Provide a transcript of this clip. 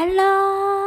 Hello。